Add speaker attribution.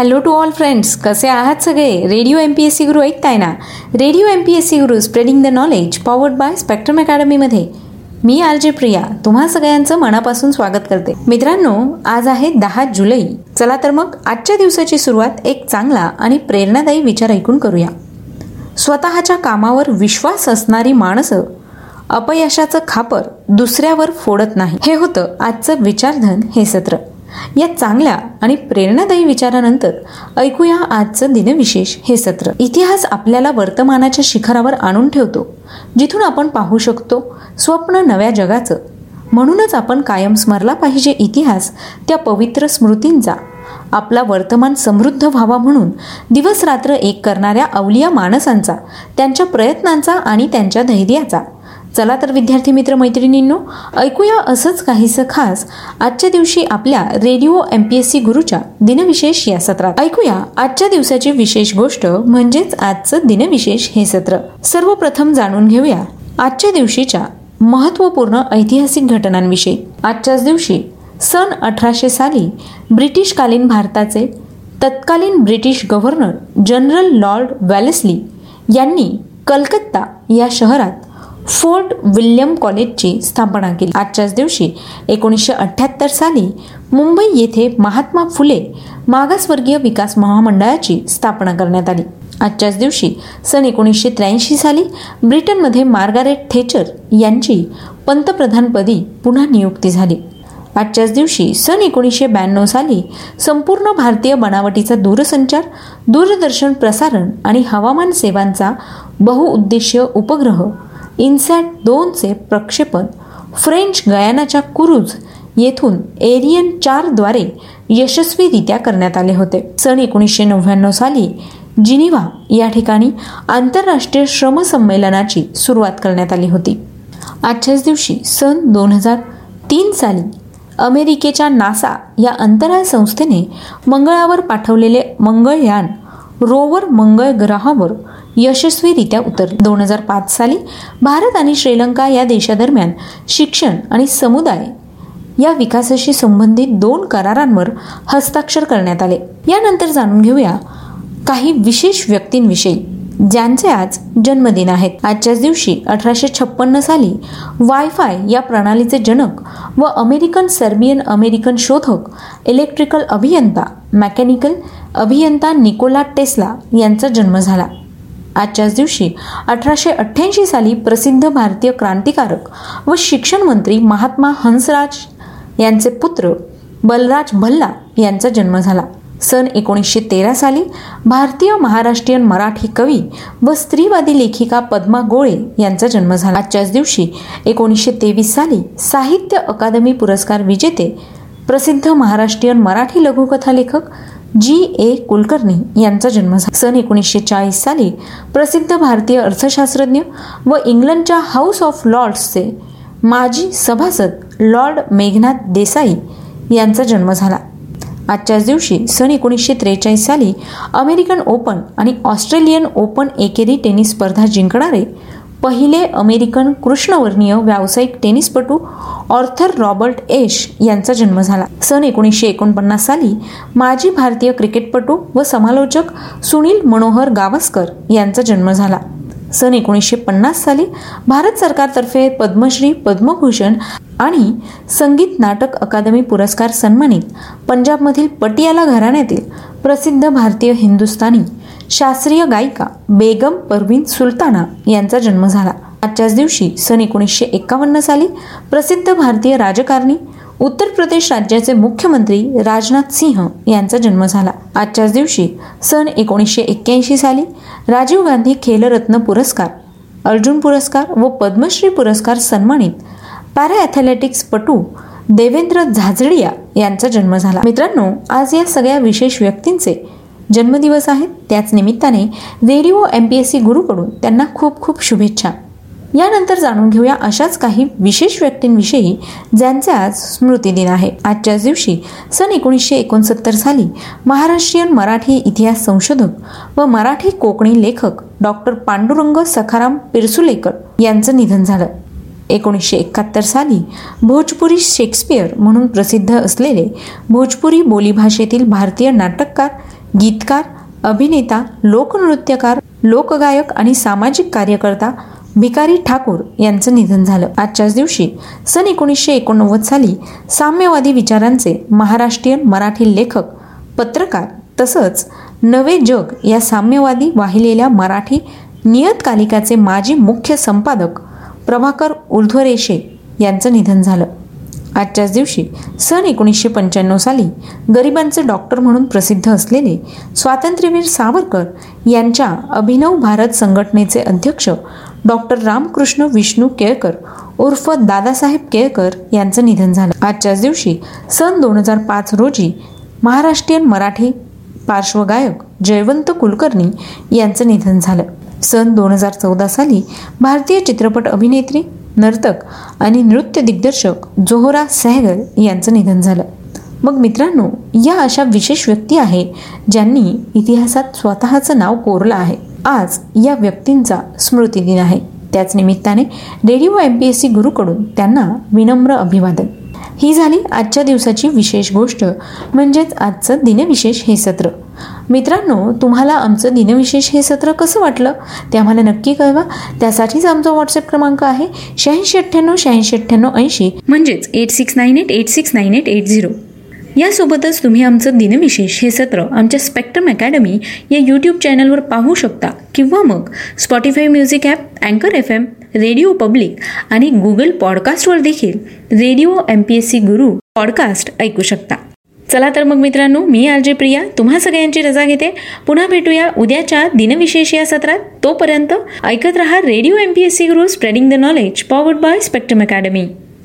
Speaker 1: Hello to all friends कसे आहात सगळे? Radio M P S C guru ऐकताय ना? Radio M P S C guru spreading the knowledge powered by spectrum अकॅडमीमध्ये मी R J Priya. तुम्हा सगळ्यांचं मनापासून स्वागत करते. मित्रांनो आज आहे दहा जुलै. चला तर मग आजच्या दिवसाची सुरुवात एक चांगला आणि प्रेरणादायी विचार ऐकून करूया. स्वतःच्या कामावर विश्वास असणारी माणसं अपयशाचं खापर दुसऱ्यावर फोडत नाही. हे होतं आजचं विचारधन हे सत्र. या चांगल्या आणि प्रेरणादायी विचारानंतर ऐकूया आजचं दिनविशेष हे सत्र. इतिहास आपल्याला वर्तमानाच्या शिखरावर आणून ठेवतो जिथून आपण पाहू शकतो स्वप्न नव्या जगाचं. म्हणूनच आपण कायम स्मरला पाहिजे इतिहास त्या पवित्र स्मृतींचा. आपला वर्तमान समृद्ध व्हावा म्हणून दिवस रात्र एक करणाऱ्या अवलिया माणसांचा त्यांच्या प्रयत्नांचा आणि त्यांच्या धैर्याचा. चला तर विद्यार्थी मित्र मैत्रिणींनो ऐकूया असंच काहीसं खास आजच्या दिवशी आपल्या radio M P S C गुरुच्या दिनविशेष या सत्रात. ऐकूया आजच्या दिवसाची विशेष गोष्ट म्हणजेच आजचं दिनविशेष हे सत्र. सर्वप्रथम जाणून घेऊया आजच्या दिवशीच्या महत्त्वपूर्ण ऐतिहासिक घटनांविषयी. आजच्याच दिवशी सन अठराशे साली ब्रिटिशकालीन भारताचे तत्कालीन British governor general lord Wellesley यांनी कलकत्ता या शहरात फोर्ट विल्यम कॉलेजची स्थापना केली. आजच्याच दिवशी एकोणीसशे अठ्ठ्याहत्तर साली मुंबई येथे महात्मा फुले मागासवर्गीय विकास महामंडळाची स्थापना करण्यात आली. आजच्याच दिवशी सन एकोणीसशे त्र्याऐंशी साली ब्रिटनमध्ये मार्गारेट थेचर यांची पंतप्रधानपदी पुन्हा नियुक्ती झाली. आजच्याच दिवशी सन एकोणीसशे ब्याण्णव साली संपूर्ण भारतीय बनावटीचा दूरसंचार दूरदर्शन प्रसारण आणि हवामान सेवांचा बहुउद्देशीय उपग्रह इन्सॅट दोनचे प्रक्षेपण फ्रेंच गयानाच्या कुरुज येथून एरियन चारद्वारे यशस्वीरित्या करण्यात आले होते. सन एकोणीसशे नव्याण्णव साली जिनिव्हा या ठिकाणी आंतरराष्ट्रीय श्रम संमेलनाची सुरुवात करण्यात आली होती. आजच्याच दिवशी सन दोन हजार तीन साली अमेरिकेच्या नासा या अंतराळ संस्थेने मंगळावर पाठवलेले मंगळयान रोवर मंगळ ग्रहावर यशस्वीरित्या उतरले. दोन हजार पाच साली भारत आणि श्रीलंका या देशादरम्यान शिक्षण आणि समुदाय या विकासाशी संबंधित दोन करारांवर हस्ताक्षर करण्यात आले. यानंतर जाणून घेऊया काही विशेष व्यक्तींविषयी ज्यांचे आज जन्मदिन आहेत. आजच्याच दिवशी अठराशे छप्पन्न साली वायफाय या प्रणालीचे जनक व अमेरिकन सर्बियन अमेरिकन शोधक इलेक्ट्रिकल अभियंता मेकॅनिकल अभियंता निकोला टेस्ला यांचा जन्म झाला. आजच्याच दिवशी अठराशे अठ्ठ्याऐंशी साली प्रसिद्ध भारतीय क्रांतिकारक व शिक्षण मंत्री महात्मा हंसराज यांचे पुत्र बलराज भल्ला यांचा जन्म झाला. सन एकोणीसशे तेरा साली भारतीय महाराष्ट्रीयन मराठी कवी व स्त्रीवादी लेखिका पद्मा गोळे यांचा जन्म झाला. आजच्याच दिवशी एकोणीसशे तेवीस साली साहित्य अकादमी पुरस्कार विजेते प्रसिद्ध महाराष्ट्रीयन मराठी लघुकथा लेखक जी ए कुलकर्णी यांचा जन्म झाला. सन एकोणीसशे चाळीस साली प्रसिद्ध भारतीय अर्थशास्त्रज्ञ व इंग्लंडच्या हाऊस ऑफ लॉर्ड्सचे माजी सभासद लॉर्ड मेघनाथ देसाई यांचा जन्म झाला. आजच्याच दिवशी सन एकोणीसशे त्रेचाळीस साली अमेरिकन ओपन आणि ऑस्ट्रेलियन ओपन एकेरी टेनिस स्पर्धा जिंकणारे पहिले अमेरिकन कृष्णवर्णीय व्यावसायिक टेनिसपटू ऑर्थर रॉबर्ट एश यांचा जन्म झाला. सन एकोणीसशे एकोणपन्नास साली माजी भारतीय क्रिकेटपटू व समालोचक सुनील मनोहर गावस्कर यांचा जन्म झाला. सन एकोणीसशे पन्नास साली भारत सरकारतर्फे पद्मश्री पद्मभूषण आणि संगीत नाटक अकादमी पुरस्कार सन्मानित पंजाबमधील पटियाला घराण्यातील प्रसिद्ध भारतीय हिंदुस्थानी शास्त्रीय गायिका बेगम परवीन सुलताना यांचा जन्म झाला. आजच्याच दिवशी सन एकोणीसशे एकावन्न साली प्रसिद्ध भारतीय राजकारणी उत्तर प्रदेश राज्याचे मुख्यमंत्री राजनाथ सिंह यांचा जन्म झाला. आजच्याच दिवशी सन एकोणीसशे एक्क्याऐंशी साली राजीव गांधी खेलरत्न पुरस्कार अर्जुन पुरस्कार व पद्मश्री पुरस्कार सन्मानित पॅरा ॲथलेटिक्स पटू देवेंद्र झाझडिया यांचा जन्म झाला. मित्रांनो आज या सगळ्या विशेष व्यक्तींचे जन्मदिवस आहेत त्याच निमित्ताने radio M P S C गुरुकडून त्यांना खूप खूप शुभेच्छा. यानंतर जाणून घेऊया अशाच काही विशेष व्यक्तींविषयी ज्यांचे आज स्मृतिदिन आहे. आजच्याच दिवशी सन एकोणीसशे एकोणसत्तर साली महाराष्ट्रीयन मराठी इतिहास संशोधक व मराठी कोकणी लेखक डॉक्टर पांडुरंग सखाराम पिरसुलेकर यांचं निधन झालं. एकोणीसशे एकाहत्तर साली भोजपुरी शेक्सपियर म्हणून प्रसिद्ध असलेले भोजपुरी बोलीभाषेतील भारतीय नाटककार गीतकार अभिनेता लोकनृत्यकार लोकगायक आणि सामाजिक कार्यकर्ता भिकारी ठाकूर यांचं निधन झालं. आजच्याच दिवशी सन एकोणीसशे एकोणनव्वद साली साम्यवादी विचारांचे महाराष्ट्रीयन मराठी लेखक पत्रकार तसंच नवे जग या साम्यवादी वाहिलेल्या मराठी नियतकालिकाचे माजी मुख्य संपादक प्रभाकर उर्ध्वरेषे यांचं निधन झालं. आजच्याच दिवशी सन एकोणीसशे पंच्याण्णव साली गरिबांचे डॉक्टर म्हणून प्रसिद्ध असलेले स्वातंत्र्यवीर सावरकर यांच्या अभिनव भारत संघटनेचे अध्यक्ष डॉक्टर रामकृष्ण विष्णू केळकर उर्फ दादासाहेब केळकर यांचं निधन झालं. आजच्याच दिवशी सन दोन हजार पाच रोजी महाराष्ट्रीयन मराठी पार्श्वगायक जयवंत कुलकर्णी यांचं निधन झालं. सन दोन हजार चौदा साली भारतीय चित्रपट अभिनेत्री नर्तक आणि नृत्य दिग्दर्शक जोहरा सहगल यांचं निधन झालं. मग मित्रांनो या अशा विशेष व्यक्ती आहे ज्यांनी इतिहासात स्वतःचं नाव कोरलं आहे. आज या व्यक्तींचा स्मृती दिन आहे. त्याच निमित्ताने radio M P S C गुरुकडून त्यांना विनम्र अभिवादन. ही झाली आजच्या दिवसाची विशेष गोष्ट म्हणजेच आजचं दिनविशेष हे सत्र. मित्रांनो तुम्हाला आमचं दिनविशेष हे सत्र कसं वाटलं? ते आम्हाला नक्की कळवा. त्यासाठीच आमचा व्हॉट्सअप क्रमांक आहे शहाऐंशी अठ्ठ्याण्णव शहाऐंशी अठ्ठ्याण्णव ऐंशी. म्हणजेच eight six nine eight eight six nine eight eight zero यासोबतच तुम्ही आमचं दिनविशेष हे सत्र आमच्या स्पेक्ट्रम अकॅडमी या यूट्यूब चॅनलवर पाहू शकता किंवा मग स्पॉटीफाय म्युझिक ॲप अँकर एफ एम रेडिओ पब्लिक आणि गुगल पॉडकास्टवर देखील radio M P S C Guru podcast ऐकू शकता. चला तर मग मित्रांनो मी आरजे प्रिया तुम्हा सगळ्यांची रजा घेते. पुन्हा भेटूया उद्याच्या दिनविशेष या सत्रात. तोपर्यंत ऐकत रहा radio M P S C Guru spreading the knowledge powered by Spectrum Academy